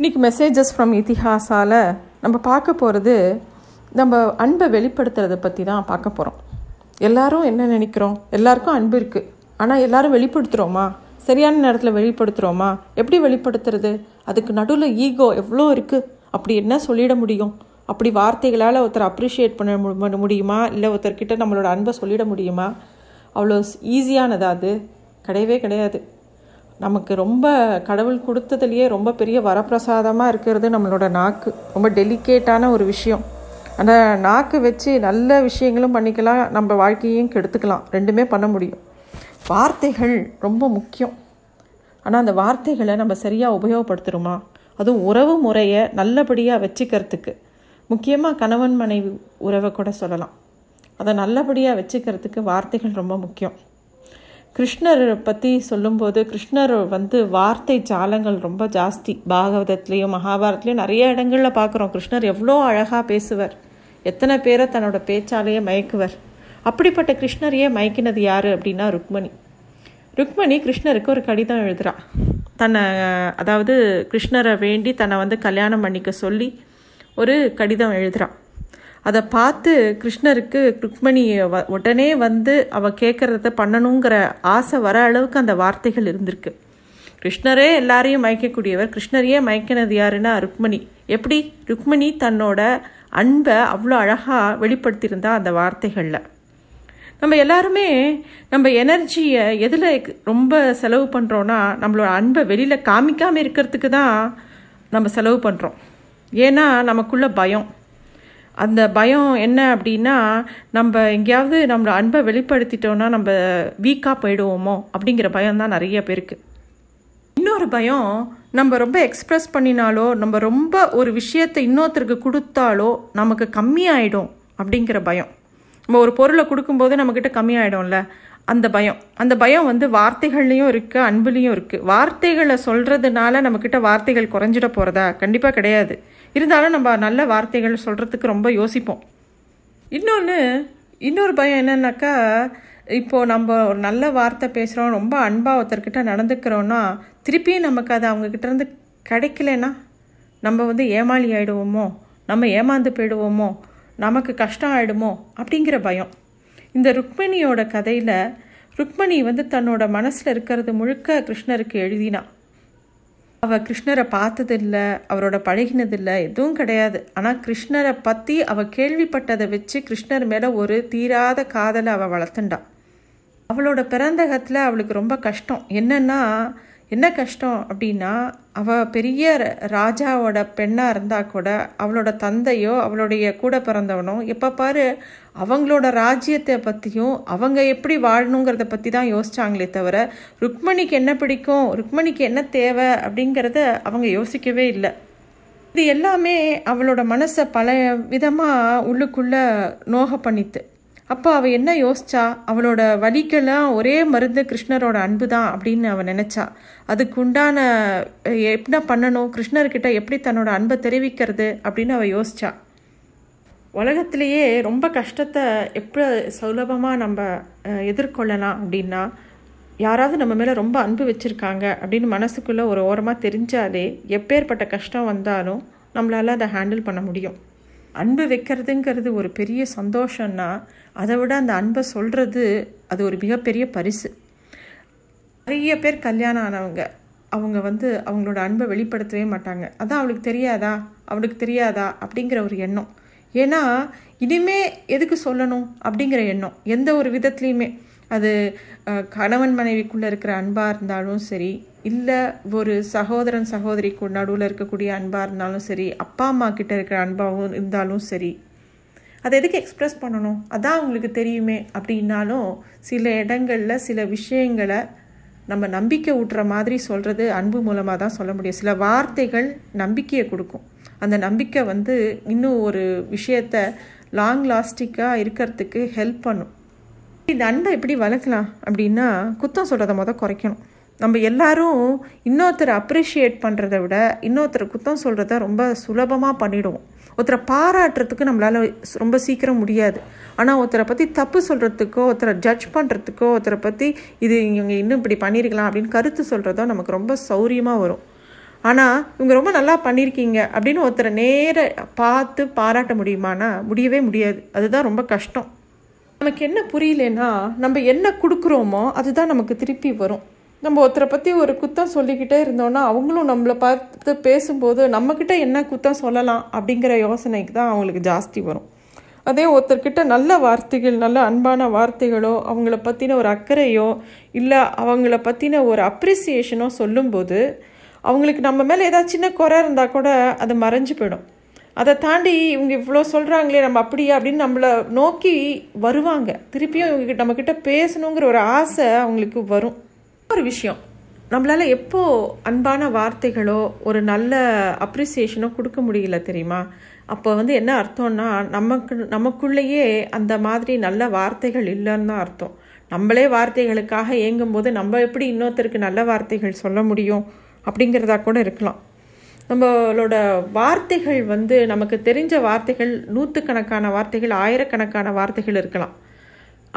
இன்றைக்கி messages from இதிஹாஸால் நம்ம பார்க்க போகிறது நம்ம அன்பை வெளிப்படுத்துறதை பற்றி தான் பார்க்க போகிறோம் எல்லாரும் என்ன நினைக்கிறோம்? எல்லாருக்கும் அன்பு இருக்குது ஆனால் எல்லாரும் வெளிப்படுத்துகிறோமா சரியான நேரத்தில் வெளிப்படுத்துகிறோமா எப்படி வெளிப்படுத்துறது? அதுக்கு நடுவில் ஈகோ எவ்வளோ இருக்குது அப்படி என்ன சொல்லிட முடியும்? அப்படி வார்த்தைகளால் ஒருத்தர் அப்ரிஷியேட் பண்ண மு- பண்ண முடியுமா? இல்லை ஒருத்தர்கிட்ட நம்மளோட அன்பை சொல்லிட முடியுமா? அவ்வளோ ஈஸியானதா அது? கிடையவே கிடையாது. நமக்கு ரொம்ப கடவுள் கொடுத்ததுலேயே ரொம்ப பெரிய வரப்பிரசாதமாக இருக்கிறது நம்மளோட நாக்கு. ரொம்ப டெலிகேட்டான ஒரு விஷயம். அந்த நாக்கு வச்சு நல்ல விஷயங்களும் பண்ணிக்கலாம் நம்ம வாழ்க்கையும் கெடுத்துக்கலாம். ரெண்டுமே பண்ண முடியும். வார்த்தைகள் ரொம்ப முக்கியம். ஆனால் அந்த வார்த்தைகளை நம்ம சரியாக உபயோகப்படுத்துகிறோமா அதுவும் உறவு முறையை நல்லபடியாக வச்சுக்கிறதுக்கு. முக்கியமாக கணவன் மனைவி உறவை கூட சொல்லலாம். அதை நல்லபடியாக வச்சுக்கிறதுக்கு வார்த்தைகள் ரொம்ப முக்கியம். கிருஷ்ணர் பற்றி சொல்லும்போது கிருஷ்ணர் வந்து வார்த்தை ஜாலங்கள் ரொம்ப ஜாஸ்தி. பாகவதத்துலேயும் மகாபாரத்லேயும் நிறைய இடங்களில் பார்க்குறோம் கிருஷ்ணர் எவ்வளோ அழகாக பேசுவர். எத்தனை பேரை தன்னோட பேச்சாலேயே மயக்குவர். அப்படிப்பட்ட கிருஷ்ணரையே மயக்கினது யார் அப்படின்னா ருக்மணி. ருக்மணி கிருஷ்ணருக்கு ஒரு கடிதம் எழுதுறா. தன்னை அதாவது கிருஷ்ணரை வேண்டி தன்னை வந்து கல்யாணம் பண்ணிக்க சொல்லி ஒரு கடிதம் எழுதுறா. அதை பார்த்து கிருஷ்ணருக்கு ருக்மணி வ- உடனே வந்து அவ கேட்குறத பண்ணணுங்கிற ஆசை வர அளவுக்கு அந்த வார்த்தைகள் இருந்திருக்கு. கிருஷ்ணரே எல்லாரையும் மயக்கக்கூடியவர் கிருஷ்ணரையே மயக்கினது யாருன்னா ருக்மணி. எப்படி? ருக்மணி தன்னோட அன்பை அவ்வளோ அழகாக வெளிப்படுத்தியிருந்தா அந்த வார்த்தைகளில். நம்ம எல்லாருமே நம்ம எனர்ஜியை எதில் ரொம்ப செலவு பண்ணுறோன்னா நம்மளோட அன்பை வெளியில் காமிக்காமல் இருக்கிறதுக்கு தான் நம்ம செலவு பண்ணுறோம் ஏன்னா நமக்குள்ள பயம். அந்த பயம் என்ன அப்படின்னா நம்ம எங்கேயாவது நம்மளோட அன்பை வெளிப்படுத்திட்டோன்னா நம்ம வீக்காக போயிடுவோமோ அப்படிங்கிற பயம் தான் நிறைய பேருக்கு. இன்னொரு பயம் நம்ம ரொம்ப எக்ஸ்ப்ரெஸ் பண்ணினாலோ நம்ம ரொம்ப ஒரு விஷயத்தை இன்னொருத்தருக்கு கொடுத்தாலோ நமக்கு கம்மியாயிடும் அப்படிங்கிற பயம். நம்ம ஒரு பொருளை கொடுக்கும்போது நம்மக்கிட்ட கம்மியாயிடும்ல. அந்த பயம். அந்த பயம் வந்து வார்த்தைகள்லையும் இருக்குது அன்புலேயும் இருக்குது வார்த்தைகளை சொல்கிறதுனால நம்மக்கிட்ட வார்த்தைகள் குறைஞ்சிட போகிறதா கண்டிப்பாக கிடையாது. இருந்தாலும் நம்ம நல்ல வார்த்தைகள் சொல்கிறதுக்கு ரொம்ப யோசிப்போம். இன்னொன்று இன்னொரு பயம் என்னன்னாக்கா இப்போ நம்ம ஒரு நல்ல வார்த்தை பேசுகிறோம் ரொம்ப அன்பாக ஒருத்தர்கிட்ட நடந்துக்கிறோன்னா திருப்பியும் நமக்கு அது அவங்கக்கிட்டேருந்து கிடைக்கலனா நம்ம வந்து ஏமாளி ஆயிடுவோமோ? நம்ம ஏமாந்து போயிடுவோமோ? நமக்கு கஷ்டம் ஆகிடுமோ அப்படிங்கிற பயம். இந்த ருக்மிணியோட கதையில் ருக்மணி வந்து தன்னோட மனசில் இருக்கிறது முழுக்க கிருஷ்ணருக்கு எழுதினா. அவள் கிருஷ்ணரை பார்த்ததில்லை அவரோட பழகினதில்லை எதுவும் கிடையாது. ஆனால் கிருஷ்ணரை பற்றி அவள் கேள்விப்பட்டதை வச்சு கிருஷ்ணர் மேலே ஒரு தீராத காதலை அவள் வளர்த்துண்டான் அவளோட பிறந்தகத்தில் அவளுக்கு ரொம்ப கஷ்டம். என்னன்னா என்ன கஷ்டம் அப்படின்னா அவள் பெரிய ராஜாவோட பெண்ணாக இருந்தால் கூட அவளோட தந்தையோ அவளுடைய கூட பிறந்தவனோ எப்போ பாரு அவங்களோட ராஜ்யத்தை பற்றியும் அவங்க எப்படி வாழணுங்கிறத பற்றி தான் யோசிச்சாங்களே தவிர ருக்மணிக்கு என்ன பிடிக்கும் ருக்மணிக்கு என்ன தேவை அப்படிங்கிறத அவங்க யோசிக்கவே இல்லை. இது எல்லாமே அவளோட மனசை பல விதமாக உள்ளுக்குள்ளே நோக பண்ணித்து. அப்போ அவள் என்ன யோசிச்சா? அவளோட வலிக்கெல்லாம் ஒரே மருந்து கிருஷ்ணரோட அன்பு தான் அப்படின்னு அவள் நினச்சா. அதுக்கு உண்டான என்ன பண்ணணும்? கிருஷ்ணர்கிட்ட எப்படி தன்னோட அன்பை தெரிவிக்கிறது அப்படின்னு அவள் யோசிச்சா. உலகத்திலேயே ரொம்ப கஷ்டத்தை எப்படி சுலபமாக நம்ம எதிர்கொள்ளலாம் அப்படின்னா யாராவது நம்ம மேலே ரொம்ப அன்பு வச்சுருக்காங்க அப்படின்னு மனசுக்குள்ளே ஒரு ஓரமாக தெரிஞ்சாலே எப்பேற்பட்ட கஷ்டம் வந்தாலும் நம்மளால் அதை ஹேண்டில் பண்ண முடியும். அன்பு வைக்கிறதுங்கிறது ஒரு பெரிய சந்தோஷம்னா அதை விட அந்த அன்பை சொல்கிறது அது ஒரு மிகப்பெரிய பரிசு. நிறைய பேர் கல்யாணம் ஆனவங்க அவங்க வந்து அவங்களோட அன்பை வெளிப்படுத்தவே மாட்டாங்க. அதான் அவளுக்கு தெரியாதா? அவளுக்கு தெரியாதா? அப்படிங்கிற ஒரு எண்ணம். ஏன்னா இனிமே எதுக்கு சொல்லணும்? அப்படிங்கிற எண்ணம். எந்த ஒரு விதத்துலையுமே. அது கணவன் மனைவிக்குள்ளே இருக்கிற அன்பாக இருந்தாலும் சரி இல்லை ஒரு சகோதரன் சகோதரிக்கு நடுவில் இருக்கக்கூடிய அன்பாக இருந்தாலும் சரி அப்பா அம்மா கிட்ட இருக்கிற அன்பாகவும் இருந்தாலும் சரி அதை எதுக்கு எக்ஸ்ப்ரெஸ் பண்ணணும்? அதான் அவங்களுக்கு தெரியுமே அப்படின்னாலும் சில இடங்களில் சில விஷயங்களை நம்ம நம்பிக்கை ஊட்டுற மாதிரி சொல்கிறது அன்பு மூலமாக தான் சொல்ல முடியும். சில வார்த்தைகள் நம்பிக்கையை கொடுக்கும். அந்த நம்பிக்கை வந்து இன்னும் ஒரு விஷயத்த லாங் லாஸ்டிக்காக இருக்கிறதுக்கு ஹெல்ப் பண்ணும். இந்த அன்பை எப்படி வளர்க்கலாம் அப்படின்னா குத்தம் சொல்கிறத மொதல் குறைக்கணும். நம்ம எல்லாரும் இன்னொருத்தரை அப்ரிஷியேட் பண்ணுறத விட இன்னொருத்தரை குத்தம் சொல்கிறத ரொம்ப சுலபமாக பண்ணிவிடுவோம் ஒருத்தரை பாராட்டுறதுக்கு நம்மளால் ரொம்ப சீக்கிரம் முடியாது. ஆனால் ஒருத்தரை பற்றி தப்பு சொல்கிறதுக்கோ ஒருத்தரை ஜட்ஜ் பண்ணுறதுக்கோ ஒருத்தரை பற்றி இது இவங்க இன்னும் இப்படி பண்ணியிருக்கலாம் அப்படின்னு கருத்து சொல்கிறதோ நமக்கு ரொம்ப சௌரியமாக வரும். ஆனால் இவங்க ரொம்ப நல்லா பண்ணியிருக்கீங்க அப்படின்னு ஒருத்தரை நேர பார்த்து பாராட்ட முடியுமானா முடியவே முடியாது. அதுதான் ரொம்ப கஷ்டம். நமக்கு என்ன புரியலன்னா நம்ம என்ன கொடுக்குறோமோ அதுதான் நமக்கு திருப்பி வரும். நம்ம ஒருத்தரை பற்றி ஒரு குத்தம் சொல்லிக்கிட்டே இருந்தோன்னா அவங்களும் நம்மளை பார்த்து பேசும்போது நம்மக்கிட்ட என்ன குத்தம் சொல்லலாம் அப்படிங்கிற யோசனைக்கு தான் அவங்களுக்கு ஜாஸ்தி வரும். அதே ஒருத்தர்கிட்ட நல்ல வார்த்தைகள் நல்ல அன்பான வார்த்தைகளோ அவங்கள பற்றின ஒரு அக்கறையோ இல்லை அவங்கள பற்றின ஒரு அப்ரிசியேஷனோ சொல்லும்போது அவங்களுக்கு நம்ம மேலே ஏதாவது சின்ன குறை இருந்தால் கூட அது மறைஞ்சு போயிடும். அதை தாண்டி இவங்க இவ்வளோ சொல்கிறாங்களே நம்ம அப்படியா அப்படின்னு நம்மளை நோக்கி வருவாங்க. திருப்பியும் இவங்க நம்மக்கிட்ட பேசணுங்கிற ஒரு ஆசை அவங்களுக்கு வரும். ஒரு விஷயம் நம்மளால் எப்போ அன்பான வார்த்தைகளோ ஒரு நல்ல அப்ரிசியேஷனோ கொடுக்க முடியல தெரியுமா? அப்போ வந்து என்ன அர்த்தம்னா நமக்கு நமக்குள்ளேயே அந்த மாதிரி நல்ல வார்த்தைகள் இல்லைன்னு தான் அர்த்தம். நம்மளே வார்த்தைகளுக்காக ஏங்கும்போது நம்ம எப்படி இன்னொருத்தருக்கு நல்ல வார்த்தைகள் சொல்ல முடியும் அப்படிங்கிறதா கூட இருக்கலாம். நம்மளோட வார்த்தைகள் வந்து நமக்கு தெரிஞ்ச வார்த்தைகள் நூற்றுக்கணக்கான வார்த்தைகள் ஆயிரக்கணக்கான வார்த்தைகள் இருக்கலாம்.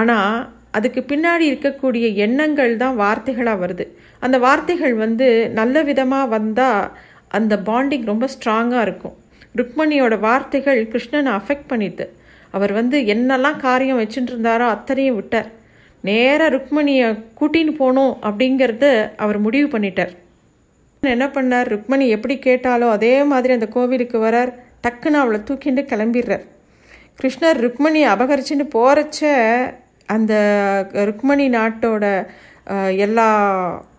ஆனால் அதுக்கு பின்னாடி இருக்கக்கூடிய எண்ணங்கள் தான் வார்த்தைகளாக வருது. அந்த வார்த்தைகள் வந்து நல்ல விதமாக வந்தால் அந்த பாண்டிங் ரொம்ப ஸ்ட்ராங்காக இருக்கும். ருக்மணியோட வார்த்தைகள் கிருஷ்ணனை அஃபெக்ட் பண்ணிட்டு அவர் வந்து என்னெல்லாம் காரியம் வச்சுட்டு இருந்தாரோ அத்தனையும் விட்டார். நேராக ருக்மணியை கூட்டின்னு போகணும் அப்படிங்கிறத அவர் முடிவு பண்ணிட்டார். என்ன பண்ணார்? ருக்மணி எப்படி கேட்டாலோ அதே மாதிரி அந்த கோவிலுக்கு வரார். டக்குன்னு அவளை தூக்கிட்டு கிளம்பிடுறார். கிருஷ்ணர் ருக்மணி அபகரிச்சுட்டு போகிறச்ச அந்த ருக்மணி நாட்டோட எல்லா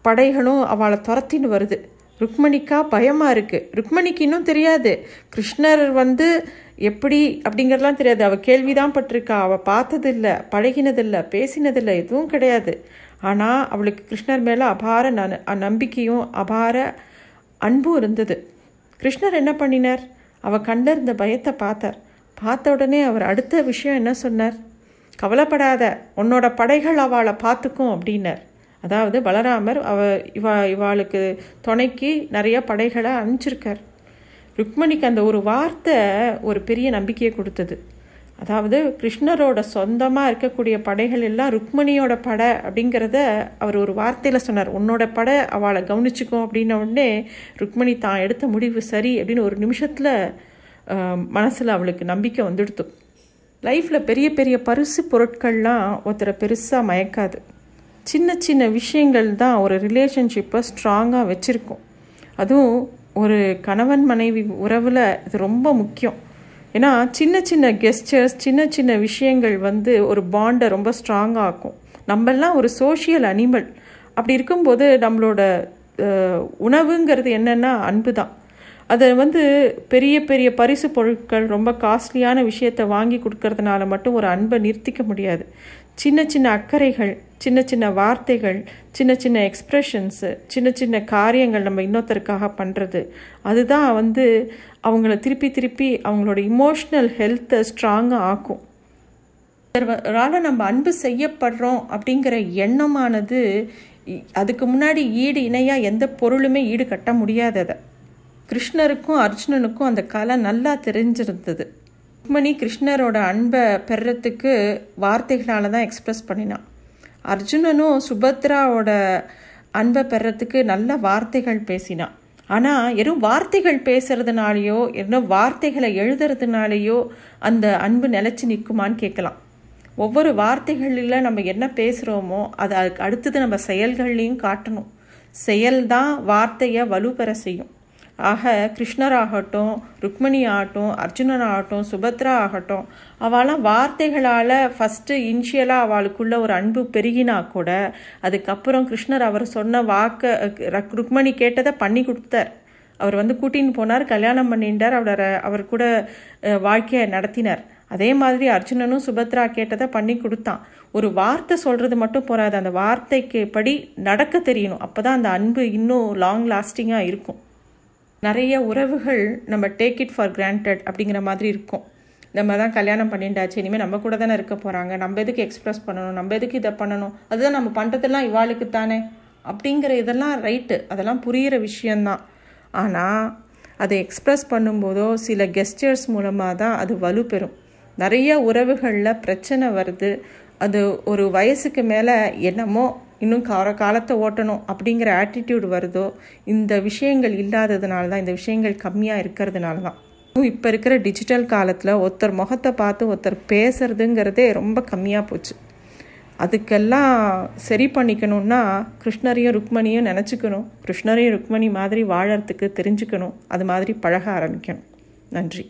படைகளும் அவளை துரத்தின்னு வருது. ருக்மணிக்கா பயமாக இருக்குது ருக்மணிக்கு இன்னும் தெரியாது. கிருஷ்ணர் வந்து எப்படி அப்படிங்கிறதுலாம் தெரியாது. அவள் கேள்விதான் பட்டிருக்கா. அவள் பார்த்ததில்லை பழகினதில்லை பேசினதில்லை எதுவும் கிடையாது. ஆனால் அவளுக்கு கிருஷ்ணர் மேலே அபார ந நம்பிக்கையும் அபார அன்பும் இருந்தது. கிருஷ்ணர் என்ன பண்ணினார்? அவள் கண்டிருந்த பயத்தை பார்த்தார். பார்த்த உடனே அவர் அடுத்த விஷயம் என்ன சொன்னார்? கவலைப்படாத உன்னோட படைகள் அவளை பார்த்துக்கும் அப்படின்னார். அதாவது பலராமர் அவ இவா இவாளுக்கு துணைக்கு நிறைய படைகளை அனுப்பிச்சிருக்கார். ருக்மணிக்கு அந்த ஒரு வார்த்தை ஒரு பெரிய நம்பிக்கையை கொடுத்தது. அதாவது கிருஷ்ணரோட சொந்தமாக இருக்கக்கூடிய படைகள் எல்லாம் ருக்மணியோட படை அப்படிங்கிறத அவர் ஒரு வார்த்தையில் சொன்னார். உன்னோட படை அவளை கவனிச்சுக்கும் அப்படின்ன உடனே ருக்மணி தான் எடுத்த முடிவு சரி அப்படின்னு ஒரு நிமிஷத்தில் மனசில் அவளுக்கு நம்பிக்கை வந்துடுத்து. லைஃப்பில் பெரிய பெரிய பரிசு பொருட்கள்லாம் ஒருத்தரை பெருசாக மயக்காது. சின்ன சின்ன விஷயங்கள் தான் ஒரு ரிலேஷன்ஷிப்பை ஸ்ட்ராங்காக வச்சுருக்கோம். அதுவும் ஒரு கணவன் மனைவி உறவில் இது ரொம்ப முக்கியம். ஏன்னா சின்ன சின்ன கெஸ்டர்ஸ் சின்ன சின்ன விஷயங்கள் வந்து ஒரு பாண்டை ரொம்ப ஸ்ட்ராங்காக ஆக்கும். நம்மெல்லாம் ஒரு சோஷியல் அனிமல் அப்படி இருக்கும்போது நம்மளோட உணவுங்கிறது என்னென்னா அன்பு தான் அதை வந்து பெரிய பெரிய பரிசு பொருட்கள் ரொம்ப காஸ்ட்லியான விஷயத்தை வாங்கி கொடுக்கறதுனால மட்டும் ஒரு அன்பை நிறுத்திக்க முடியாது. சின்ன சின்ன அக்கறைகள் சின்ன சின்ன வார்த்தைகள் சின்ன சின்ன எக்ஸ்ப்ரெஷன்ஸு சின்ன சின்ன காரியங்கள் நம்ம இன்னொருத்தருக்காக பண்ணுறது அதுதான் வந்து அவங்கள திருப்பி திருப்பி அவங்களோட இமோஷ்னல் ஹெல்த்தை ஸ்ட்ராங்காக ஆக்கும். ஒருவரால் நம்ம அன்பு செய்யப்படுறோம் அப்படிங்கிற எண்ணமானது அதுக்கு முன்னாடி ஈடு இணையாக எந்த பொருளுமே ஈடு கட்ட முடியாததை. கிருஷ்ணருக்கும் அர்ஜுனனுக்கும் அந்த கலை நல்லா தெரிஞ்சிருந்தது. ருக்மணி கிருஷ்ணரோட அன்பை பெறத்துக்கு வார்த்தைகளால் தான் எக்ஸ்ப்ரெஸ் பண்ணினான் அர்ஜுனனும் சுபத்ராவோட அன்பை பெறத்துக்கு நல்ல வார்த்தைகள் பேசினான் ஆனால் வெறும் வார்த்தைகள் பேசுறதுனாலேயோ இன்னும் வார்த்தைகளை எழுதுறதுனாலேயோ அந்த அன்பு நிலச்சி நிற்குமான்னு கேட்கலாம் ஒவ்வொரு வார்த்தைகளில் நம்ம என்ன பேசுகிறோமோ அது அதுக்கு அடுத்தது நம்ம செயல்கள்லையும் காட்டணும். செயல் தான் வார்த்தையை வலுப்பெற செய்யும். ஆக கிருஷ்ணராகட்டும் ருக்மணி ஆகட்டும் அர்ஜுனன் ஆகட்டும் சுபத்ரா ஆகட்டும் அவளாம் வார்த்தைகளால் ஃபஸ்ட்டு இனிஷியலாக அவளுக்குள்ள ஒரு அன்பு பெருகினா கூட அதுக்கப்புறம் கிருஷ்ணர் அவர் சொன்ன வாக்க ருக்மணி கேட்டதை பண்ணி கொடுத்தார். அவர் வந்து கூட்டின்னு போனார் கல்யாணம் பண்ணிட்டார் அவரை அவர் கூட வாழ்க்கையை நடத்தினார். அதே மாதிரி அர்ஜுனனும் சுபத்ரா கேட்டதை பண்ணி கொடுத்தான். ஒரு வார்த்தை சொல்கிறது மட்டும் போகாது அந்த வார்த்தைக்கு படி நடக்க தெரியணும். அப்போ தான் அந்த அன்பு இன்னும் லாங் லாஸ்டிங்காக இருக்கும். நிறைய உறவுகள் நம்ம டேக் இட் ஃபார் கிராண்டட் அப்படிங்கிற மாதிரி இருக்கும். நம்ம தான் கல்யாணம் பண்ணிட்டாச்சு இனிமேல் நம்ம கூட தானே இருக்க போகிறாங்க நம்ம எதுக்கு எக்ஸ்ப்ரெஸ் பண்ணணும்? நம்ம எதுக்கு இதை பண்ணணும்? அதுதான் நம்ம பண்ணுறதெல்லாம் இவாளுக்கு தானே. அப்படிங்கிற இதெல்லாம் ரைட்டு அதெல்லாம் புரிகிற விஷயந்தான் ஆனால் அதை எக்ஸ்ப்ரெஸ் பண்ணும்போதோ சில கெஸ்டர்ஸ் மூலமாக தான் அது வலுப்பெறும் நிறைய உறவுகளில் பிரச்சனை வருது. அது ஒரு வயசுக்கு மேலே என்னமோ இன்னும் கார காலத்தை ஓட்டணும் அப்படிங்கிற ஆட்டிடியூட் வருதோ இந்த விஷயங்கள் இல்லாததுனால தான் இந்த விஷயங்கள் கம்மியாக இருக்கிறதுனால தான். இப்போ இருக்கிற டிஜிட்டல் காலத்தில் ஒருத்தர் முகத்தை பார்த்து ஒருத்தர் பேசுறதுங்கிறதே ரொம்ப கம்மியாக போச்சு. அதுக்கெல்லாம் சரி பண்ணிக்கணும்னா கிருஷ்ணரையும் ருக்மணியும் நினச்சிக்கணும். கிருஷ்ணரையும் ருக்மணி மாதிரி வாழறதுக்கு தெரிஞ்சுக்கணும். அது மாதிரி பழக ஆரம்பிக்கணும். நன்றி.